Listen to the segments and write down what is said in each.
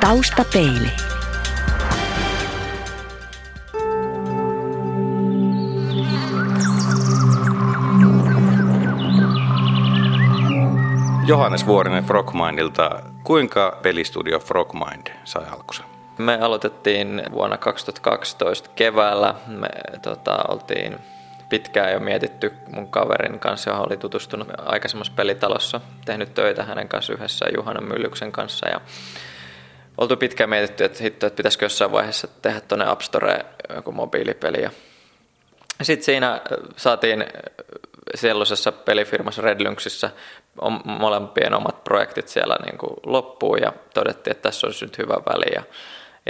Taustapeili. Johannes Vuorinen Frogmindilta. Kuinka pelistudio Frogmind sai alkunsa? Me aloitettiin vuonna 2012 keväällä. Me tota, oltiin pitkään jo mietitty mun kaverin kanssa, johon oli tutustunut aikaisemmassa pelitalossa, tehnyt töitä hänen kanssa yhdessä Juhana Myllyksen kanssa. Ja oltu pitkään mietitty, että, hitto, että pitäisikö jossain vaiheessa tehdä tuonne App Store joku mobiilipeli. Sitten siinä saatiin sellaisessa pelifirmassa Red Lynxissä molempien omat projektit siellä niin kuin loppuun ja todettiin, että tässä olisi nyt hyvä väli ja,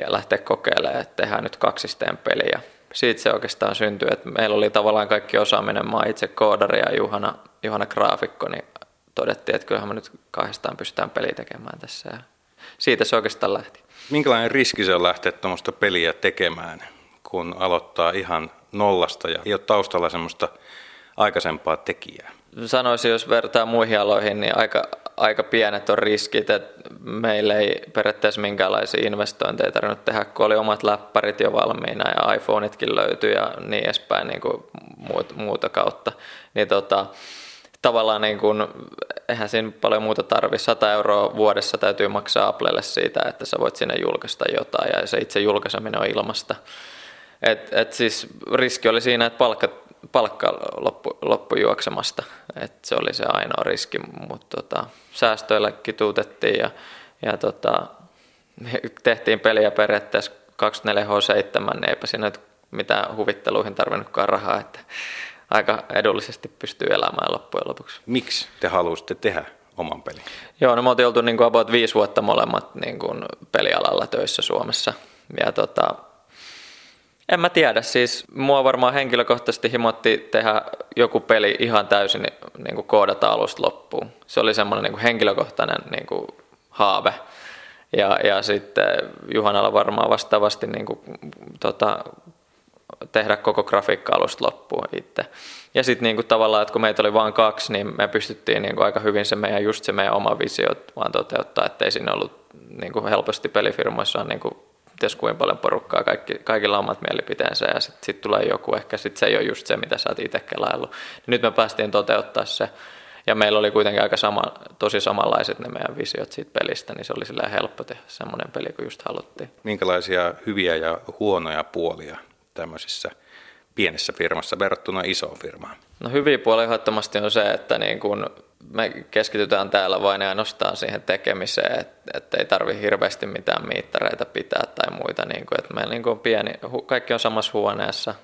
ja lähteä kokeilemaan, että tehdään nyt kaksisteen peliä. Siitä se oikeastaan syntyi, että meillä oli tavallaan kaikki osaaminen, mä itse koodari ja Juhana, Juhana graafikko, niin todettiin, että kyllähän me nyt kahdestaan pystytään peliä tekemään tässä ja siitä se oikeastaan lähti. Minkälainen riski se on lähteä tuommoista peliä tekemään, kun aloittaa ihan nollasta ja ei ole taustalla semmoista aikaisempaa tekijää? Sanoisin, jos vertaa muihin aloihin, niin aika, aika pienet on riskit, että meillä ei periaatteessa minkäänlaisia investointeja tarvinnut tehdä, kun oli omat läppärit jo valmiina ja iPhoneitkin löytyi ja niin edespäin niin kuin muuta kautta. Niin tota, tavallaan niin kuin, eihän siinä paljon muuta tarvi. 100 euroa vuodessa täytyy maksaa Applelle siitä, että sä voit sinne julkaista jotain ja se itse julkaiseminen on ilmasta. Et, et siis riski oli siinä, että palkka palkka loppu, loppu juoksemasta. Et se oli se ainoa riski, mutta tota, säästöillä kituutettiin ja, ja tota, tehtiin peliä periaatteessa 24H7, niin eipä siinä mitään huvitteluihin tarvinnutkaan rahaa, että aika edullisesti pystyy elämään loppujen lopuksi. Miksi te halusitte tehdä oman pelin? Joo, no me oltiin oltu niin kuin about viisi vuotta molemmat niin kuin pelialalla töissä Suomessa. Ja tota, en mä tiedä, siis mua varmaan henkilökohtaisesti himotti tehdä joku peli ihan täysin niin kuin koodata alusta loppuun. Se oli semmoinen niin kuin henkilökohtainen niin kuin haave. Ja, ja sitten Juhanalla varmaan vastaavasti niin kuin, tota, tehdä koko grafiikka alusta loppuun itse. Ja sitten niin kuin tavallaan, että kun meitä oli vain kaksi, niin me pystyttiin niin kuin aika hyvin se meidän, just se meidän oma visio vaan toteuttaa, ettei siinä ollut niin kuin helposti pelifirmoissa on niin kuin ties kuinka paljon porukkaa, kaikki, kaikilla omat mielipiteensä ja sitten sit tulee joku, ehkä sit se ei ole just se, mitä sä oot itse kelaillut. Nyt me päästiin toteuttaa se ja meillä oli kuitenkin aika sama, tosi samanlaiset ne meidän visiot siitä pelistä, niin se oli silleen helppo tehdä semmoinen peli kuin just haluttiin. Minkälaisia hyviä ja huonoja puolia tämmöisissä pienessä firmassa verrattuna isoon firmaan? No hyviä puolia ehdottomasti on se, että niin kun me keskitytään täällä vain ainoastaan siihen tekemiseen, että, että ei tarvi hirveästi mitään miittareita pitää tai muita. Niin kuin, että meillä niin kuin on pieni, kaikki on samassa huoneessa,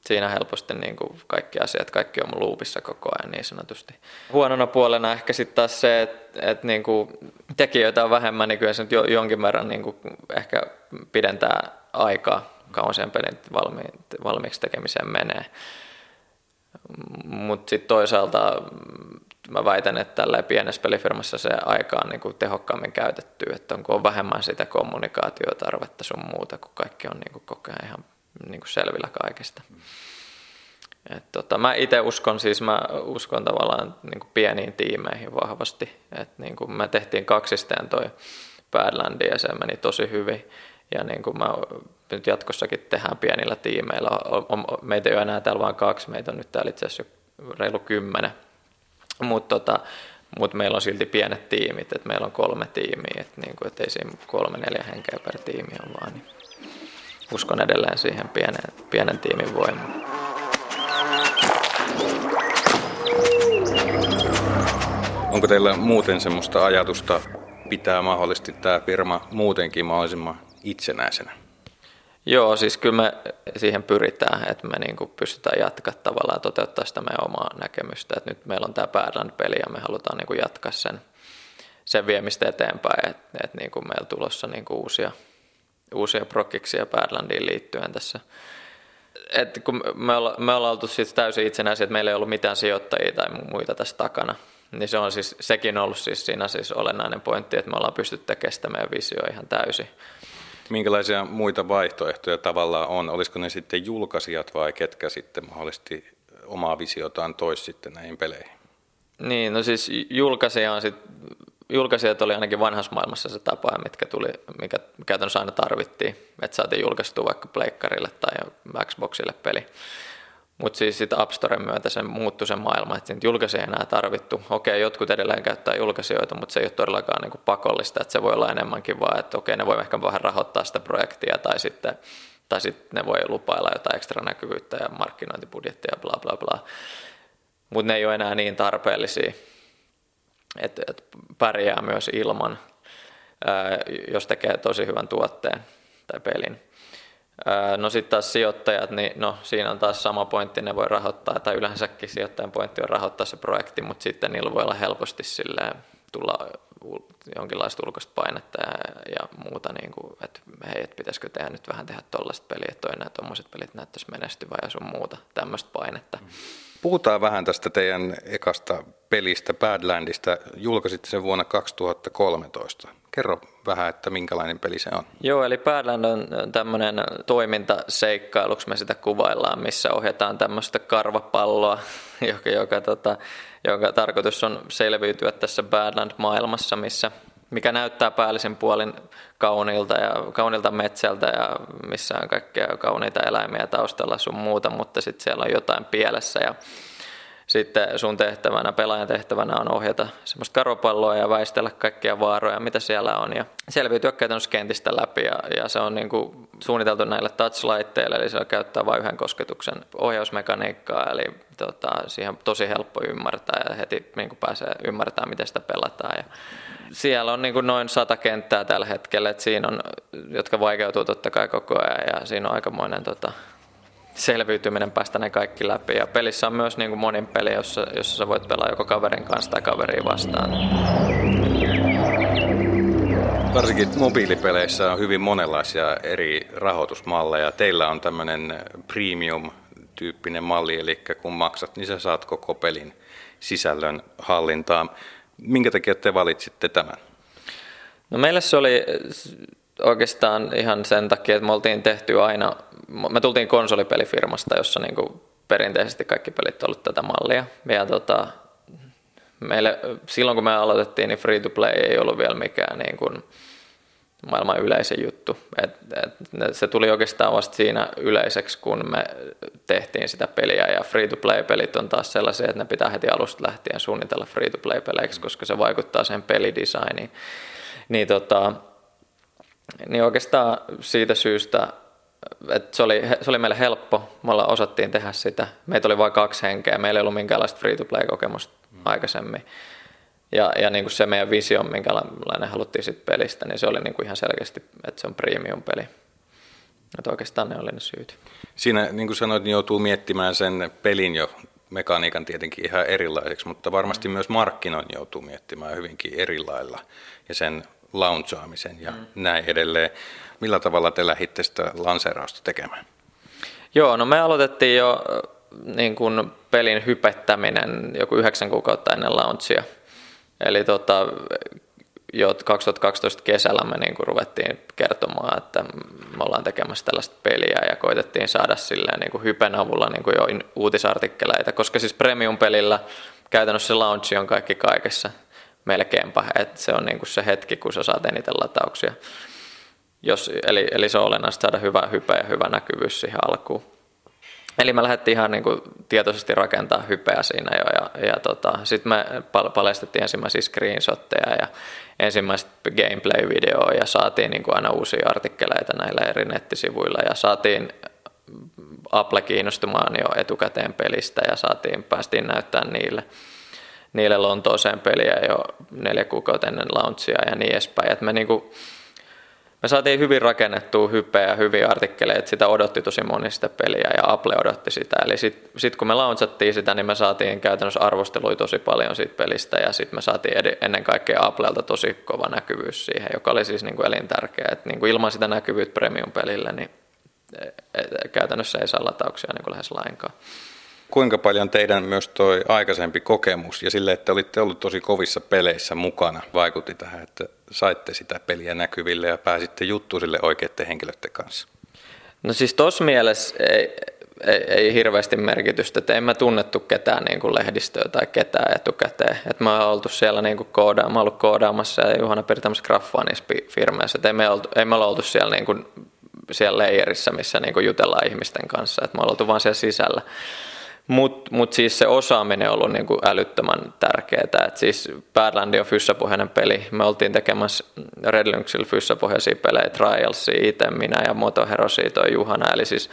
siinä helposti niin kuin kaikki asiat, kaikki on luupissa koko ajan niin sanotusti. Huonona puolena ehkä sitten taas se, että, että niin kuin tekijöitä on vähemmän, niin kyllä se nyt jonkin verran niin kuin ehkä pidentää aikaa, kauan sen pelin valmi, valmiiksi tekemiseen menee. Mutta sitten toisaalta mä väitän, että tällä pienessä pelifirmassa se aika on niin kuin tehokkaammin käytetty, että onko on vähemmän sitä kommunikaatiotarvetta sun muuta, kun kaikki on niin kuin koko ajan ihan niin kuin selvillä kaikesta. Et tota, mä itse uskon, siis mä uskon tavallaan niin kuin pieniin tiimeihin vahvasti, että niin kuin me tehtiin kaksisteen toi Badlandi ja se meni tosi hyvin ja niin kuin mä nyt jatkossakin tehdään pienillä tiimeillä. Meitä ei ole enää täällä vain kaksi, meitä on nyt täällä itse asiassa reilu kymmenen mutta tota, mut meillä on silti pienet tiimit, että meillä on kolme tiimiä, että niinku, et ei siinä kolme neljä henkeä per tiimi on vaan, niin uskon edelleen siihen pienen, pienen tiimin voimaan. Onko teillä muuten semmoista ajatusta pitää mahdollisesti tämä firma muutenkin mahdollisimman itsenäisenä? Joo, siis kyllä me siihen pyritään, että me niin kuin pystytään jatkaa tavallaan toteuttaa sitä meidän omaa näkemystä. Että nyt meillä on tämä Badland-peli ja me halutaan niin kuin jatkaa sen, sen viemistä eteenpäin, että, että niin kuin meillä tulossa niin kuin uusia, uusia prokkiksia Badlandiin liittyen tässä. Et kun me, olla, me ollaan oltu siis täysin itsenäisiä, että meillä ei ollut mitään sijoittajia tai muita tässä takana, niin se on siis, sekin ollut siis siinä siis olennainen pointti, että me ollaan pystytty kestämään visio ihan täysin. Minkälaisia muita vaihtoehtoja tavallaan on? Olisiko ne sitten julkaisijat vai ketkä sitten mahdollisesti omaa visiotaan tois sitten näihin peleihin? Niin, no siis julkaisija on sitten julkaisijat oli ainakin vanhassa maailmassa se tapa, mitkä tuli, mikä käytännössä aina tarvittiin, että saatiin julkaistua vaikka pleikkarille tai Xboxille peli. Mutta siis sitten App Storen myötä se muuttui se maailma, että nyt julkaisia ei enää tarvittu. Okei, jotkut edelleen käyttää julkaisijoita, mutta se ei ole todellakaan niinku pakollista, että se voi olla enemmänkin vaan, että okei, ne voi ehkä vähän rahoittaa sitä projektia tai sitten, tai sitten ne voi lupailla jotain ekstra näkyvyyttä ja markkinointibudjettia ja bla bla bla. Mutta ne ei ole enää niin tarpeellisia, että et pärjää myös ilman, ää, jos tekee tosi hyvän tuotteen tai pelin. No sitten taas sijoittajat, niin no siinä on taas sama pointti, ne voi rahoittaa, tai yleensäkin sijoittajan pointti on rahoittaa se projekti, mutta sitten niillä voi olla helposti silleen, tulla jonkinlaista ulkoista painetta ja, ja muuta, niin kuin, että hei, et pitäisikö tehdä nyt vähän tehdä tollaista peliä, että toinen tuommoiset pelit näyttäisi menestyvää ja sun muuta, tämmöistä painetta. Puhutaan vähän tästä teidän ekasta pelistä, Badlandista. Julkaisitte sen vuonna 2013. Kerro vähän, että minkälainen peli se on. Joo, eli Badland on tämmöinen toimintaseikkailuksi me sitä kuvaillaan, missä ohjataan tämmöistä karvapalloa, joka, joka, tota, jonka tarkoitus on selviytyä tässä Badland-maailmassa, missä mikä näyttää päällisin puolin kauniilta ja kauniilta metsältä ja missä on kaikkea kauniita eläimiä taustalla sun muuta, mutta sitten siellä on jotain pielessä ja sitten sun tehtävänä, pelaajan tehtävänä on ohjata semmoista karopalloa ja väistellä kaikkia vaaroja, mitä siellä on ja selviytyä käytännössä kentistä läpi ja, ja se on niin kuin suunniteltu näille touch-laitteille, eli se käyttää vain yhden kosketuksen ohjausmekaniikkaa, eli tota, siihen on tosi helppo ymmärtää ja heti niin kuin pääsee ymmärtämään, miten sitä pelataan. Ja siellä on niin kuin noin sata kenttää tällä hetkellä, että siinä on, jotka vaikeutuu totta kai koko ajan ja siinä on aikamoinen tota, selviytyminen päästä ne kaikki läpi. Ja pelissä on myös niin kuin monin peli, jossa, jossa sä voit pelaa joko kaverin kanssa tai kaveria vastaan. Varsinkin mobiilipeleissä on hyvin monenlaisia eri rahoitusmalleja. Teillä on tämmöinen premium-tyyppinen malli, eli kun maksat, niin sä saat koko pelin sisällön hallintaan. Minkä takia te valitsitte tämän? No meille se oli oikeastaan ihan sen takia, että me oltiin tehty aina, me tultiin konsolipelifirmasta, jossa niin kuin perinteisesti kaikki pelit on ollut tätä mallia. Ja tota, meille, silloin kun me aloitettiin, niin free to play ei ollut vielä mikään niin kuin maailman yleisin juttu. Et, et, se tuli oikeastaan vasta siinä yleiseksi, kun me tehtiin sitä peliä. Ja free to play pelit on taas sellaisia, että ne pitää heti alusta lähtien suunnitella free to play peleiksi, koska se vaikuttaa sen pelidesigniin. Niin tota, niin oikeastaan siitä syystä, että se oli, se oli meille helppo, me ollaan osattiin tehdä sitä. Meitä oli vain kaksi henkeä, meillä ei ollut minkäänlaista free-to-play-kokemusta mm. aikaisemmin. Ja, ja niin kuin se meidän visio, minkälainen haluttiin sitten pelistä, niin se oli niin kuin ihan selkeästi, että se on premium-peli. Että oikeastaan ne oli ne syyt. Siinä, niin kuin sanoit, niin joutuu miettimään sen pelin jo mekaniikan tietenkin ihan erilaiseksi, mutta varmasti mm. myös markkinoin joutuu miettimään hyvinkin eri lailla. Ja sen launchaamisen ja mm. näin edelleen. Millä tavalla te lähditte sitä lanseerausta tekemään? Joo, no me aloitettiin jo niin kuin pelin hypettäminen joku yhdeksän kuukautta ennen launchia. Eli tota, jo 2012 kesällä me niin kuin ruvettiin kertomaan, että me ollaan tekemässä tällaista peliä ja koitettiin saada silleen niin kuin hypen avulla niin kuin jo uutisartikkeleita, koska siis premium-pelillä käytännössä se launchi on kaikki kaikessa melkeinpä, että se on niin se hetki, kun sä saat eniten latauksia. Jos, eli, eli se on olennaista saada hyvä hype ja hyvä näkyvyys siihen alkuun. Eli me lähdettiin ihan niin kuin tietoisesti rakentaa hypeä siinä jo ja, ja tota, sitten me paljastettiin ensimmäisiä screenshotteja ja ensimmäistä gameplay-videoa ja saatiin niin kuin aina uusia artikkeleita näillä eri nettisivuilla ja saatiin Apple kiinnostumaan jo etukäteen pelistä ja saatiin, päästiin näyttämään niille niille Lontooseen peliä jo neljä kuukautta ennen launchia ja niin edespäin. Et me, niinku, me saatiin hyvin rakennettua hypeä ja hyviä artikkeleita, sitä odotti tosi moni sitä peliä ja Apple odotti sitä. Eli sitten sit kun me launchattiin sitä, niin me saatiin käytännössä arvostelui tosi paljon siitä pelistä ja sitten me saatiin ennen kaikkea Applelta tosi kova näkyvyys siihen, joka oli siis niinku elintärkeä. Et niinku ilman sitä näkyvyyttä premium-pelille, niin e, e, käytännössä ei saa latauksia niinku lähes lainkaan. Kuinka paljon teidän myös toi aikaisempi kokemus ja sille, että olitte ollut tosi kovissa peleissä mukana, vaikutti tähän, että saitte sitä peliä näkyville ja pääsitte juttuun sille oikeiden henkilöiden kanssa? No siis tuossa mielessä ei, ei, ei hirveästi merkitystä, että en mä tunnettu ketään niin kuin lehdistöä tai ketään etukäteen. Että mä oon oltu siellä niin kuin kooda, mä ollut koodaamassa ja Juhana tämmöisessä graffaa niissä firmeissa, että ei me, oltu, ei me oltu siellä, niin kuin, siellä leijerissä, missä niin kuin jutellaan ihmisten kanssa, että me ollaan oltu vaan siellä sisällä. Mutta mut siis se osaaminen on ollut niinku älyttömän tärkeää. Et siis Badland on fyssapohjainen peli. Me oltiin tekemässä Red Lynxillä fyssapohjaisia pelejä, Trialsia, itse minä ja Motoherosia toi Juhana. Eli siis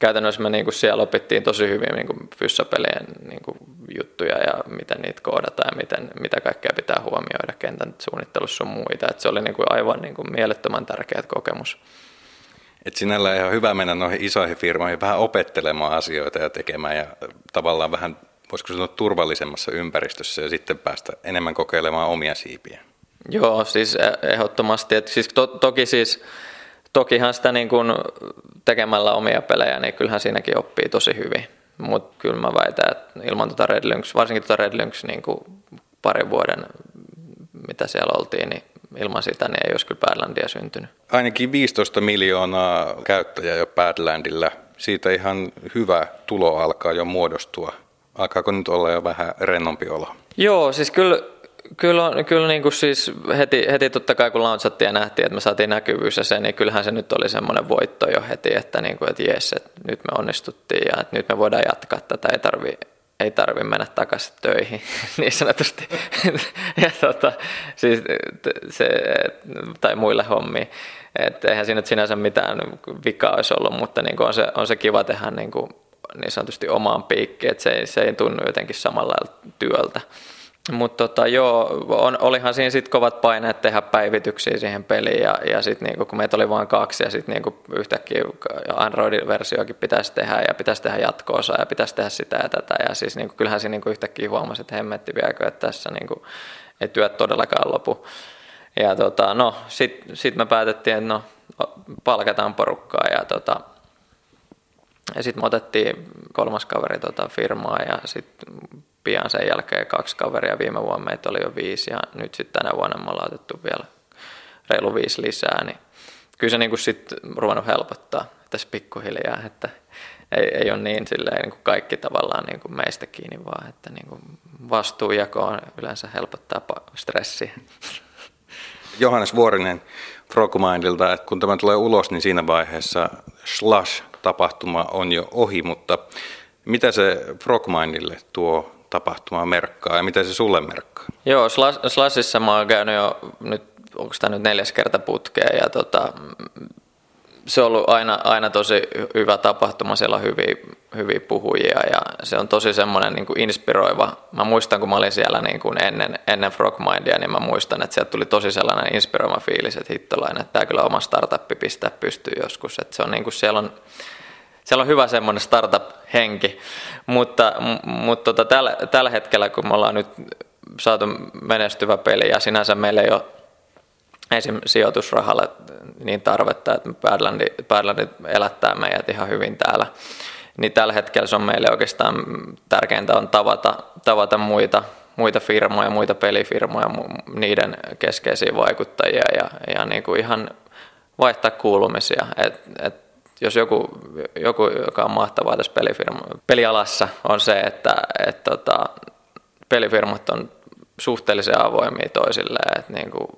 käytännössä me niinku siellä opittiin tosi hyvin niinku fyssapelien niinku juttuja ja miten niitä koodataan ja miten, mitä kaikkea pitää huomioida kentän suunnittelussa ja muita. Et se oli niinku aivan niinku mielettömän tärkeä kokemus. Et sinällä ihan hyvä mennä noihin isoihin firmoihin vähän opettelemaan asioita ja tekemään ja tavallaan vähän, voisiko sanoa, turvallisemmassa ympäristössä ja sitten päästä enemmän kokeilemaan omia siipiä. Joo, siis e- ehdottomasti. Et siis to, toki siis, tokihan sitä niin kun tekemällä omia pelejä, niin kyllähän siinäkin oppii tosi hyvin. Mutta kyllä mä väitän, että ilman tuota Red Lynx, varsinkin tuota Red Lynx niin parin vuoden, mitä siellä oltiin, niin ilman sitä niin ei olisi kyllä Badlandia syntynyt. Ainakin 15 miljoonaa käyttäjää jo Badlandilla. Siitä ihan hyvä tulo alkaa jo muodostua. Alkaako nyt olla jo vähän rennompi olo? Joo, siis kyllä, kyllä, on, kyllä niin kuin siis heti, heti totta kai kun launchattiin ja nähtiin, että me saatiin näkyvyys ja se, niin kyllähän se nyt oli semmoinen voitto jo heti, että, niin kuin, että jes, että nyt me onnistuttiin ja että nyt me voidaan jatkaa tätä, ei tarvi, ei tarvi mennä takaisin töihin niin sanotusti. ja tota, siis se, tai muille hommiin. Et eihän siinä sinänsä mitään vikaa olisi ollut, mutta niin on, se, on se kiva tehdä niin, kuin, niin sanotusti omaan piikkiin, että se, se ei tunnu jotenkin samalla työltä. Mutta tota, joo, on, olihan siinä sitten kovat paineet tehdä päivityksiä siihen peliin ja, ja sitten niinku, kun meitä oli vain kaksi ja sitten niinku yhtäkkiä Android-versioakin pitäisi tehdä ja pitäisi tehdä jatkoosa ja pitäisi tehdä sitä ja tätä ja siis niinku, kyllähän siinä niinku yhtäkkiä huomasi, että hemmetti vieläkö, että tässä niinku, ei työt todellakaan lopu. Ja tota, no, sitten sit me päätettiin, että no, palkataan porukkaa ja tota, ja sitten me otettiin kolmas kaveri tota firmaa ja sitten pian sen jälkeen kaksi kaveria. Viime vuonna meitä oli jo viisi ja nyt sitten tänä vuonna me ollaan otettu vielä reilu viisi lisää. Niin kyllä se niin sitten ruvennut helpottaa tässä pikkuhiljaa, että ei, ei ole niin, silleen, niin kuin kaikki tavallaan niin kuin meistä kiinni, vaan että niin kuin vastuujako on yleensä helpottaa stressiä. Johannes Vuorinen Frogmindilta, että kun tämä tulee ulos, niin siinä vaiheessa Slash-tapahtuma on jo ohi, mutta mitä se Frogmindille tuo tapahtumaa merkkaa ja mitä se sulle merkkaa? Joo, Slashissa mä oon käynyt jo nyt, onko tämä nyt neljäs kerta putkeen ja tota, se on ollut aina, aina tosi hyvä tapahtuma, siellä on hyviä, hyviä puhujia ja se on tosi semmoinen niin kuin inspiroiva. Mä muistan, kun mä olin siellä niin kuin ennen, ennen Frogmindia, niin mä muistan, että sieltä tuli tosi sellainen inspiroiva fiilis, että hittolainen, että tämä kyllä oma startuppi pistää pystyyn joskus. Että se on niin kuin, siellä on siellä on hyvä semmoinen startup-henki, mutta, mutta tota, tällä, tällä hetkellä kun me ollaan nyt saatu menestyvä peli ja sinänsä meillä ei ole esim. sijoitusrahalle niin tarvetta, että Badlandi, Badlandi elättää meidät ihan hyvin täällä, niin tällä hetkellä se on meille oikeastaan tärkeintä on tavata, tavata muita, muita firmoja, muita pelifirmoja, niiden keskeisiä vaikuttajia ja, ja niin kuin ihan vaihtaa kuulumisia. Et, et jos joku, joku, joka on mahtavaa tässä pelifirma, pelialassa, on se, että et, tota, pelifirmat on suhteellisen avoimia toisilleen, että niin kuin,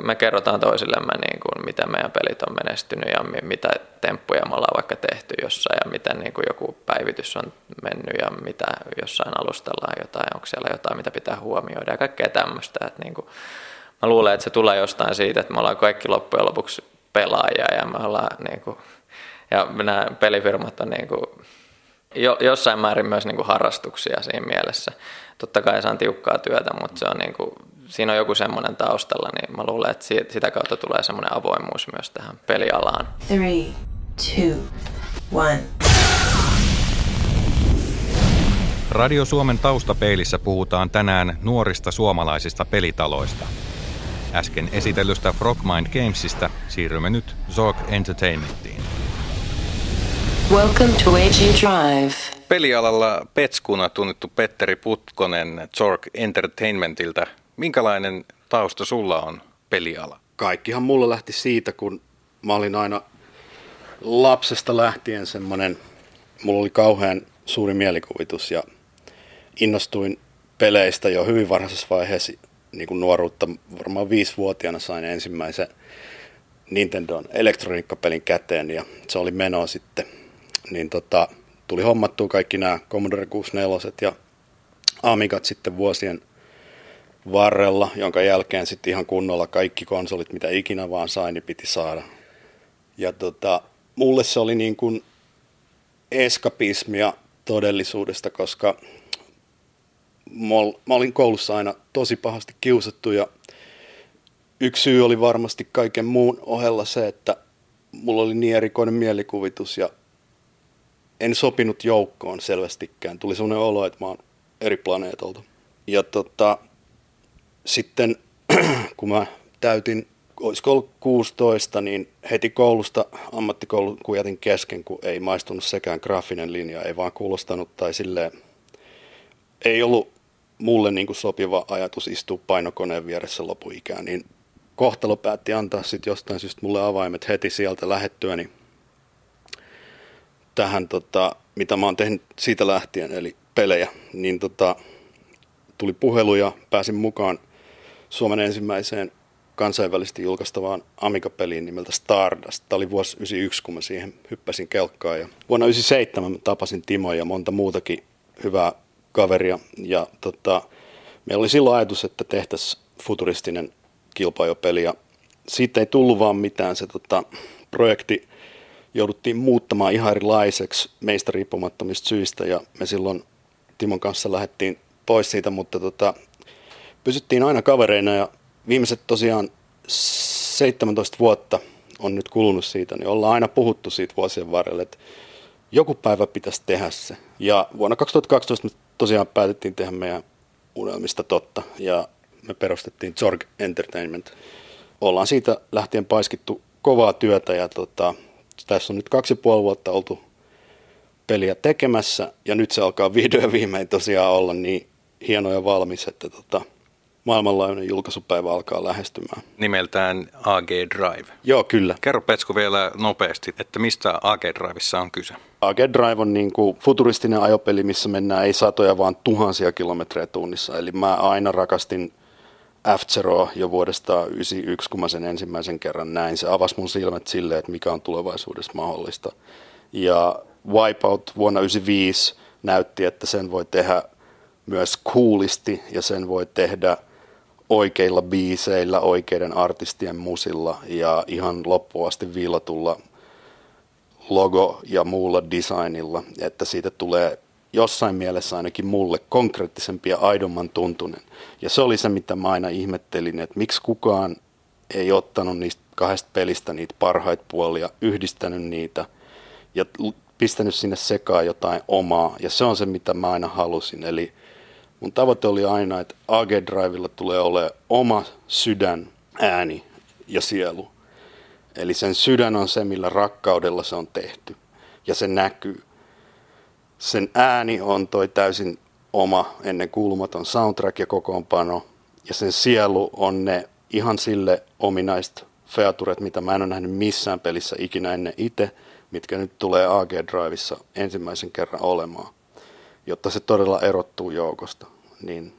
me kerrotaan toisillemme, niin kuin, miten meidän pelit on menestynyt ja mitä temppuja me ollaan vaikka tehty jossain ja miten niin kuin, joku päivitys on mennyt ja mitä jossain alustellaan jotain, onko siellä jotain, mitä pitää huomioida ja kaikkea tämmöistä. Että, niin kuin, mä luulen, että se tulee jostain siitä, että me ollaan kaikki loppujen lopuksi pelaajia ja me ollaan niin kuin, ja nämä pelifirmat on niin kuin, jo, jossain määrin myös niin kuin harrastuksia siinä mielessä. Totta kai se on tiukkaa työtä, mutta se on niin kuin, siinä on joku semmoinen taustalla, niin mä luulen, että sitä kautta tulee semmoinen avoimuus myös tähän pelialaan. Three, two, one. Radio Suomen taustapeilissä puhutaan tänään nuorista suomalaisista pelitaloista – Äsken esitellystä Frogmind Gamesista siirrymme nyt Zork Entertainmentiin. Welcome to AJ Drive. Pelialalla petskuna tunnettu Petteri Putkonen Zork Entertainmentiltä. Minkälainen tausta sulla on peliala? Kaikkihan mulla lähti siitä, kun mä olin aina lapsesta lähtien semmoinen, mulla oli kauhean suuri mielikuvitus ja innostuin peleistä jo hyvin varhaisessa vaiheessa, niin kuin nuoruutta, varmaan viisivuotiaana sain ensimmäisen Nintendon elektroniikkapelin käteen ja se oli menoa sitten. Niin tota, tuli hommattua kaikki nämä Commodore 64 ja Amigat sitten vuosien varrella, jonka jälkeen sitten ihan kunnolla kaikki konsolit, mitä ikinä vaan sain, niin piti saada. Ja tota, mulle se oli niin kuin eskapismia todellisuudesta, koska mä olin koulussa aina tosi pahasti kiusattu ja yksi syy oli varmasti kaiken muun ohella se, että mulla oli niin erikoinen mielikuvitus ja en sopinut joukkoon selvästikään. Tuli sellainen olo, että mä oon eri planeetolta. Ja tota, sitten kun mä täytin, olisiko ollut 16, niin heti koulusta ammattikoulun kun jätin kesken, kun ei maistunut sekään graafinen linja, ei vaan kuulostanut tai silleen, ei ollut mulle niin kuin sopiva ajatus istua painokoneen vieressä lopuikään, niin kohtalo päätti antaa sitten jostain syystä mulle avaimet heti sieltä lähettyäni tähän, tota, mitä mä oon tehnyt siitä lähtien, eli pelejä, niin tota, tuli puhelu ja pääsin mukaan Suomen ensimmäiseen kansainvälisesti julkaistavaan Amiga-peliin nimeltä Stardust. Tämä oli vuosi 1991, kun mä siihen hyppäsin kelkkaan. Ja vuonna 1997 mä tapasin Timo ja monta muutakin hyvää kaveria. Ja tota, meillä oli silloin ajatus, että tehtäisiin futuristinen kilpailupeli. Ja siitä ei tullut vaan mitään. Se tota, projekti jouduttiin muuttamaan ihan erilaiseksi meistä riippumattomista syistä. Ja me silloin Timon kanssa lähdettiin pois siitä, mutta tota, pysyttiin aina kavereina ja viimeiset tosiaan 17 vuotta on nyt kulunut siitä, niin ollaan aina puhuttu siitä vuosien varrella, että joku päivä pitäisi tehdä se. Ja vuonna 2012 me tosiaan päätettiin tehdä meidän unelmista totta ja me perustettiin Zorg Entertainment. Ollaan siitä lähtien paiskittu kovaa työtä ja tota, tässä on nyt kaksi ja puoli vuotta oltu peliä tekemässä ja nyt se alkaa vihdoin viimein tosiaan olla niin hieno ja valmis, että tota, maailmanlaajuinen julkaisupäivä alkaa lähestymään. Nimeltään AG Drive. Joo, kyllä. Kerro Petsku vielä nopeasti, että mistä AG Drivessa on kyse? AG Drive on niin kuin futuristinen ajopeli, missä mennään ei satoja, vaan tuhansia kilometrejä tunnissa. Eli mä aina rakastin f jo vuodesta 1991, kun mä sen ensimmäisen kerran näin. Se avasi mun silmät silleen, että mikä on tulevaisuudessa mahdollista. Ja Wipeout vuonna 1995 näytti, että sen voi tehdä myös coolisti ja sen voi tehdä – oikeilla biiseillä, oikeiden artistien musilla ja ihan loppuun asti viilatulla logo- ja muulla designilla, että siitä tulee jossain mielessä ainakin mulle konkreettisempi ja aidomman tuntunen. Ja se oli se, mitä mä aina ihmettelin, että miksi kukaan ei ottanut niistä kahdesta pelistä niitä parhaita puolia, yhdistänyt niitä ja pistänyt sinne sekaan jotain omaa. Ja se on se, mitä mä aina halusin. Eli mun tavoite oli aina, että AG Drivella tulee olemaan oma sydän, ääni ja sielu. Eli sen sydän on se, millä rakkaudella se on tehty. Ja se näkyy. Sen ääni on toi täysin oma, ennen kuulumaton soundtrack ja kokoonpano. Ja sen sielu on ne ihan sille ominaiset featuret, mitä mä en ole nähnyt missään pelissä ikinä ennen itse, mitkä nyt tulee AG Drivessa ensimmäisen kerran olemaan jotta se todella erottuu joukosta. Niin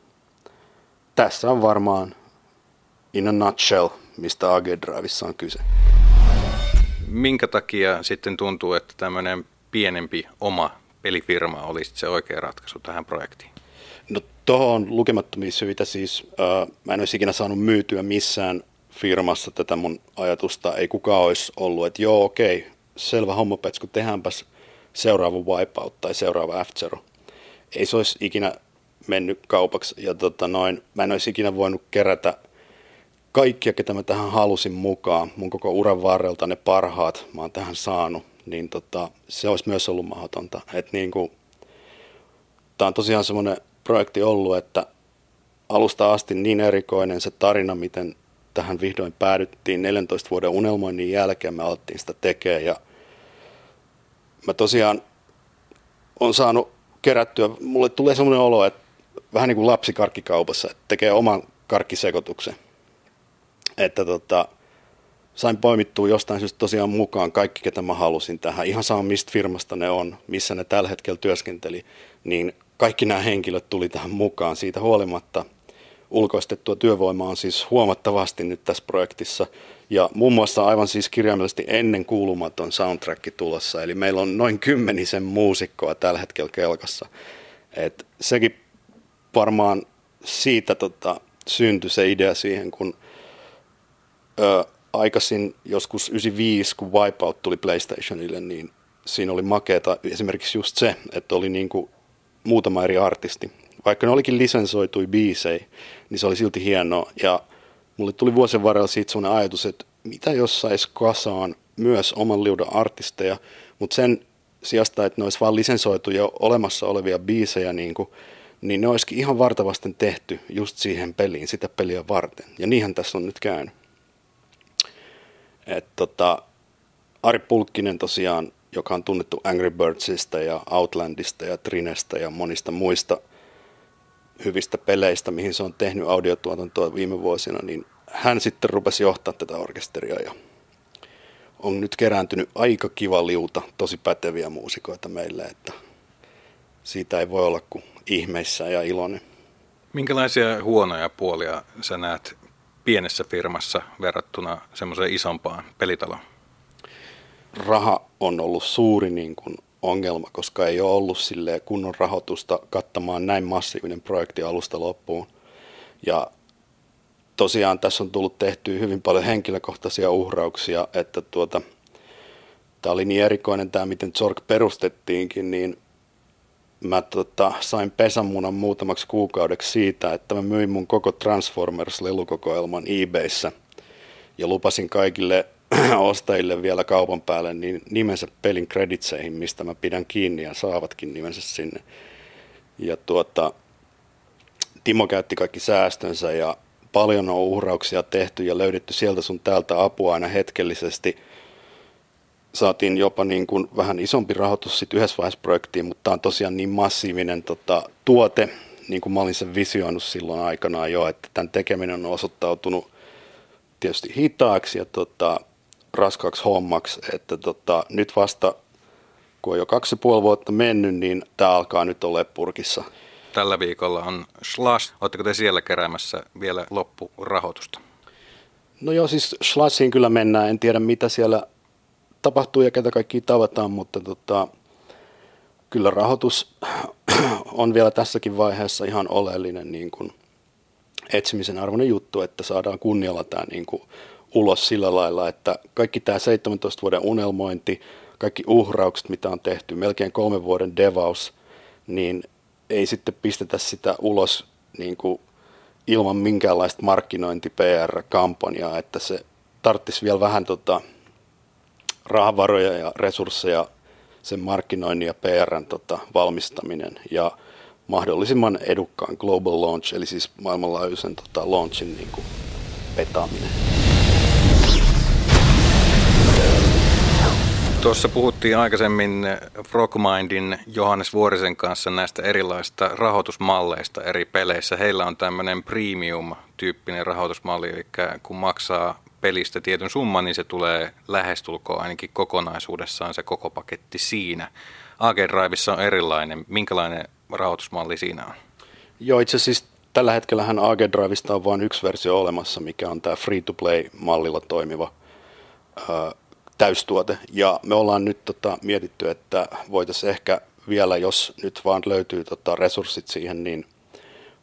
tässä on varmaan in a nutshell, mistä AG Drivessa on kyse. Minkä takia sitten tuntuu, että tämmöinen pienempi oma pelifirma olisi se oikea ratkaisu tähän projektiin? No tuohon on lukemattomia syitä. Siis, äh, mä en olisi ikinä saanut myytyä missään firmassa tätä mun ajatusta. Ei kukaan olisi ollut, että joo okei, selvä homma Petsku, tehdäänpäs seuraava Wipeout tai seuraava f ei se olisi ikinä mennyt kaupaksi. Ja tota noin, mä en olisi ikinä voinut kerätä kaikkia, ketä mä tähän halusin mukaan. Mun koko uran varrelta ne parhaat mä oon tähän saanut. Niin tota, se olisi myös ollut mahdotonta. Niin kuin, tää on tosiaan semmoinen projekti ollut, että alusta asti niin erikoinen se tarina, miten tähän vihdoin päädyttiin 14 vuoden unelmoinnin jälkeen. Me alettiin sitä tekemään ja mä tosiaan on saanut kerättyä. Mulle tulee sellainen olo, että vähän niin kuin lapsi karkkikaupassa, että tekee oman karkkisekotuksen. Että tota, sain poimittua jostain syystä tosiaan mukaan kaikki, ketä mä halusin tähän. Ihan sama, mistä firmasta ne on, missä ne tällä hetkellä työskenteli, niin kaikki nämä henkilöt tuli tähän mukaan. Siitä huolimatta ulkoistettua työvoimaa on siis huomattavasti nyt tässä projektissa. Ja muun muassa aivan siis kirjaimellisesti ennen kuulumaton soundtrack tulossa. Eli meillä on noin kymmenisen muusikkoa tällä hetkellä kelkassa. Et sekin varmaan siitä tota, syntyi se idea siihen, kun ö, aikaisin joskus 95, kun Wipeout tuli PlayStationille, niin siinä oli makeeta esimerkiksi just se, että oli niin kuin muutama eri artisti. Vaikka ne olikin lisensoitui biisei, niin se oli silti hienoa. Ja mulle tuli vuosien varrella siitä sellainen ajatus, että mitä jos sais kasaan myös oman liudan artisteja, mutta sen sijasta, että ne olisi vain lisensoituja olemassa olevia biisejä, niin, kuin, niin ne olisikin ihan vartavasten tehty just siihen peliin, sitä peliä varten. Ja niinhän tässä on nyt käynyt. Et tota, Ari Pulkkinen tosiaan, joka on tunnettu Angry Birdsista ja Outlandista ja Trinestä ja monista muista hyvistä peleistä, mihin se on tehnyt audiotuotantoa viime vuosina, niin hän sitten rupesi johtaa tätä orkesteria ja on nyt kerääntynyt aika kiva liuta, tosi päteviä muusikoita meille, että siitä ei voi olla kuin ihmeissä ja iloinen. Minkälaisia huonoja puolia sä näet pienessä firmassa verrattuna semmoiseen isompaan pelitaloon? Raha on ollut suuri niin kuin ongelma, koska ei ole ollut sille kunnon rahoitusta kattamaan näin massiivinen projekti alusta loppuun. Ja tosiaan tässä on tullut tehtyä hyvin paljon henkilökohtaisia uhrauksia, että tuota, tämä oli niin erikoinen tämä, miten Zork perustettiinkin, niin mä tota, sain pesämunan muutamaksi kuukaudeksi siitä, että mä myin mun koko Transformers-lelukokoelman eBayssä ja lupasin kaikille ostajille vielä kaupan päälle niin nimensä pelin kreditseihin, mistä mä pidän kiinni ja saavatkin nimensä sinne. Ja tuota, Timo käytti kaikki säästönsä ja paljon on uhrauksia tehty ja löydetty sieltä sun täältä apua aina hetkellisesti – saatiin jopa niin kuin vähän isompi rahoitus sitten yhdessä vaiheessa projektiin, mutta tämä on tosiaan niin massiivinen tota, tuote, niin kuin mä olin sen visioinut silloin aikanaan jo, että tämän tekeminen on osoittautunut tietysti hitaaksi ja tota, raskaaksi hommaksi, että tota, nyt vasta kun on jo kaksi ja puoli vuotta mennyt, niin tämä alkaa nyt olla purkissa. Tällä viikolla on Slash. Oletteko te siellä keräämässä vielä loppurahoitusta? No joo, siis Slashiin kyllä mennään. En tiedä, mitä siellä tapahtuu ja ketä kaikki tavataan, mutta tota, kyllä rahoitus on vielä tässäkin vaiheessa ihan oleellinen niin kuin etsimisen arvoinen juttu, että saadaan kunnialla tämä niin kuin ulos sillä lailla, että kaikki tämä 17 vuoden unelmointi, kaikki uhraukset, mitä on tehty, melkein kolmen vuoden devaus, niin ei sitten pistetä sitä ulos niin kuin ilman minkäänlaista markkinointi-PR-kampanjaa, että se tarttisi vielä vähän tota, rahavaroja ja resursseja sen markkinoinnin ja PRn tota, valmistaminen ja mahdollisimman edukkaan global launch, eli siis maailmanlaajuisen tota, launchin niin kuin, petaaminen. Tuossa puhuttiin aikaisemmin Frogmindin Johannes Vuorisen kanssa näistä erilaisista rahoitusmalleista eri peleissä. Heillä on tämmöinen premium-tyyppinen rahoitusmalli, eli kun maksaa pelistä tietyn summan, niin se tulee lähestulkoon ainakin kokonaisuudessaan se koko paketti siinä. AG Drivessa on erilainen. Minkälainen rahoitusmalli siinä on? Joo, itse asiassa tällä hetkellä AG Drivesta on vain yksi versio olemassa, mikä on tämä free-to-play-mallilla toimiva täystuote. Ja me ollaan nyt tota, mietitty, että voitaisiin ehkä vielä, jos nyt vaan löytyy tota, resurssit siihen, niin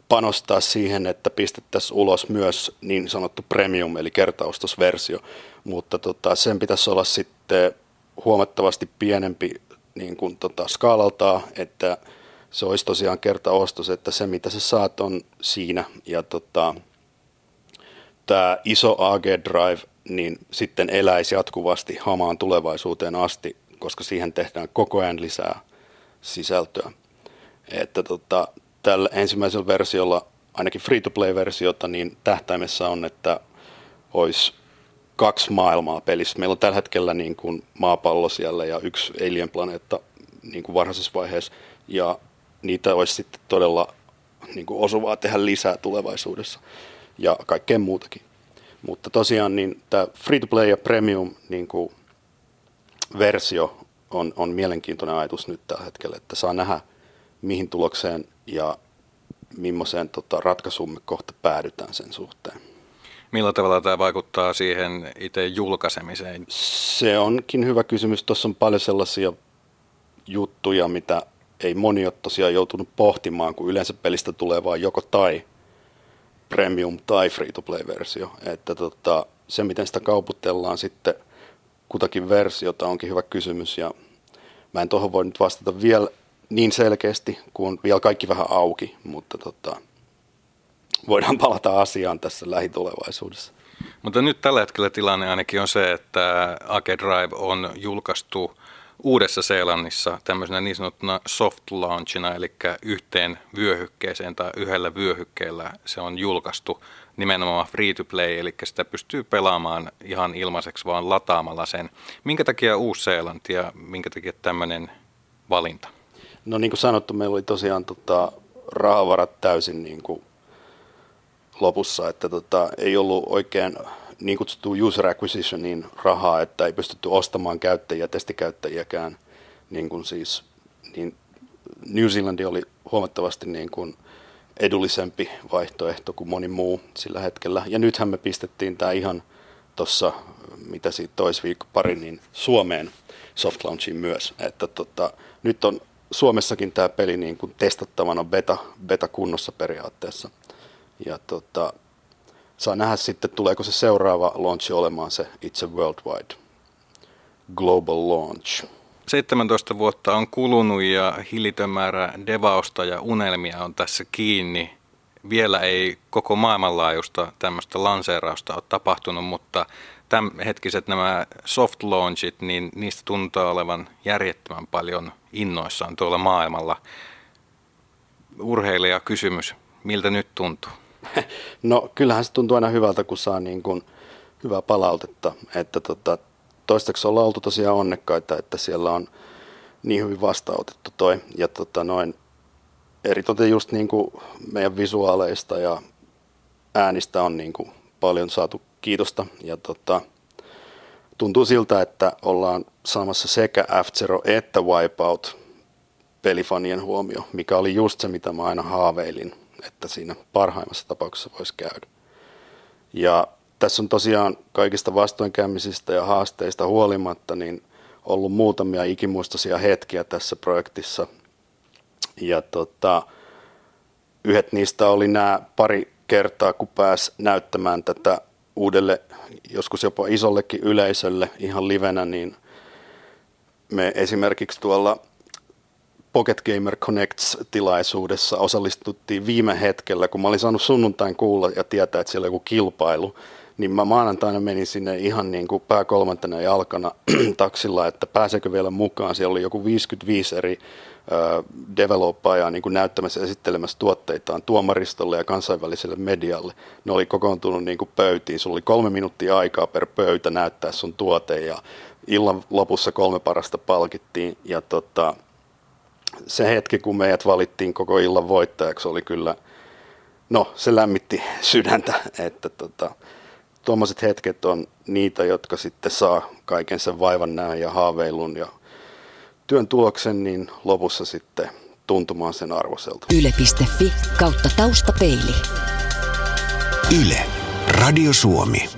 panostaa siihen, että pistettäisiin ulos myös niin sanottu premium eli kertaustosversio, mutta tota, sen pitäisi olla sitten huomattavasti pienempi niin kuin, tota, skaalaltaan, että se olisi tosiaan kertaostos, että se mitä sä saat on siinä ja tota, tämä iso AG Drive niin sitten eläisi jatkuvasti hamaan tulevaisuuteen asti, koska siihen tehdään koko ajan lisää sisältöä. Että tota, tällä ensimmäisellä versiolla, ainakin free-to-play-versiota, niin tähtäimessä on, että olisi kaksi maailmaa pelissä. Meillä on tällä hetkellä niin kuin maapallo siellä ja yksi alien-planeetta niin kuin varhaisessa vaiheessa, ja niitä olisi sitten todella niin kuin osuvaa tehdä lisää tulevaisuudessa ja kaikkea muutakin. Mutta tosiaan niin tämä free-to-play ja premium niin kuin versio on, on mielenkiintoinen ajatus nyt tällä hetkellä, että saa nähdä mihin tulokseen ja millaiseen tota, ratkaisuun me kohta päädytään sen suhteen. Millä tavalla tämä vaikuttaa siihen itse julkaisemiseen? Se onkin hyvä kysymys. Tuossa on paljon sellaisia juttuja, mitä ei moni ole tosiaan joutunut pohtimaan, kun yleensä pelistä tulee vain joko tai premium tai free-to-play-versio. Että tota, se, miten sitä kauputellaan sitten kutakin versiota, onkin hyvä kysymys. Ja mä en tuohon voi nyt vastata vielä niin selkeästi, kun on vielä kaikki vähän auki, mutta tota, voidaan palata asiaan tässä lähitulevaisuudessa. Mutta nyt tällä hetkellä tilanne ainakin on se, että Ake Drive on julkaistu Uudessa Seelannissa tämmöisenä niin sanottuna soft launchina, eli yhteen vyöhykkeeseen tai yhdellä vyöhykkeellä se on julkaistu nimenomaan free to play, eli sitä pystyy pelaamaan ihan ilmaiseksi vaan lataamalla sen. Minkä takia Uusi-Seelanti ja minkä takia tämmöinen valinta? No niin kuin sanottu, meillä oli tosiaan tota, rahavarat täysin niin kuin lopussa, että tota, ei ollut oikein niin kutsuttu user acquisitionin rahaa, että ei pystytty ostamaan käyttäjiä, testikäyttäjiäkään. Niin kuin siis, niin New Zealand oli huomattavasti niin kuin edullisempi vaihtoehto kuin moni muu sillä hetkellä. Ja nythän me pistettiin tämä ihan tuossa, mitä siitä toisviikko pari, niin Suomeen soft launchiin myös. Että tota, nyt on Suomessakin tämä peli niin kuin testattavana beta, beta kunnossa periaatteessa. Ja tota, saa nähdä sitten, tuleeko se seuraava launch olemaan se itse worldwide global launch. 17 vuotta on kulunut ja hillitön määrä devausta ja unelmia on tässä kiinni. Vielä ei koko maailmanlaajuista tämmöistä lanseerausta ole tapahtunut, mutta tämänhetkiset nämä soft launchit, niin niistä tuntuu olevan järjettömän paljon innoissaan tuolla maailmalla. Urheilija kysymys, miltä nyt tuntuu? No kyllähän se tuntuu aina hyvältä, kun saa niin kuin hyvää palautetta. Että tota, toistaiseksi ollaan oltu tosiaan onnekkaita, että siellä on niin hyvin vastaanotettu toi. Ja tota, noin, eritoten just niin kuin meidän visuaaleista ja äänistä on niin kuin paljon saatu kiitosta. Ja tota, tuntuu siltä, että ollaan saamassa sekä F-Zero että Wipeout pelifanien huomio, mikä oli just se, mitä mä aina haaveilin että siinä parhaimmassa tapauksessa voisi käydä. Ja tässä on tosiaan kaikista vastoinkäymisistä ja haasteista huolimatta niin ollut muutamia ikimuistoisia hetkiä tässä projektissa. Ja tota, yhdet niistä oli nämä pari kertaa, kun pääsi näyttämään tätä uudelle, joskus jopa isollekin yleisölle ihan livenä, niin me esimerkiksi tuolla Pocket Gamer Connects-tilaisuudessa osallistuttiin viime hetkellä, kun mä olin saanut sunnuntain kuulla ja tietää, että siellä on joku kilpailu, niin mä maanantaina menin sinne ihan niin kuin pääkolmantena jalkana taksilla, että pääsekö vielä mukaan. Siellä oli joku 55 eri developajaa niin kuin näyttämässä esittelemässä tuotteitaan tuomaristolle ja kansainväliselle medialle. Ne oli kokoontunut niin kuin pöytiin. Sulla oli kolme minuuttia aikaa per pöytä näyttää sun tuote ja illan lopussa kolme parasta palkittiin. Ja tota, se hetki, kun meidät valittiin koko illan voittajaksi, oli kyllä, no se lämmitti sydäntä, että tota, tuommoiset hetket on niitä, jotka sitten saa kaiken sen vaivan näön ja haaveilun ja työn tuloksen, niin lopussa sitten tuntumaan sen arvoselta. Yle.fi kautta taustapeili. Yle. Radio Suomi.